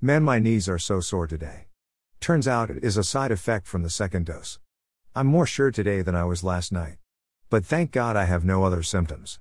Man, my knees are so sore today. Turns out it is a side effect from the second dose. I'm more sure today than I was last night. But thank God I have no other symptoms.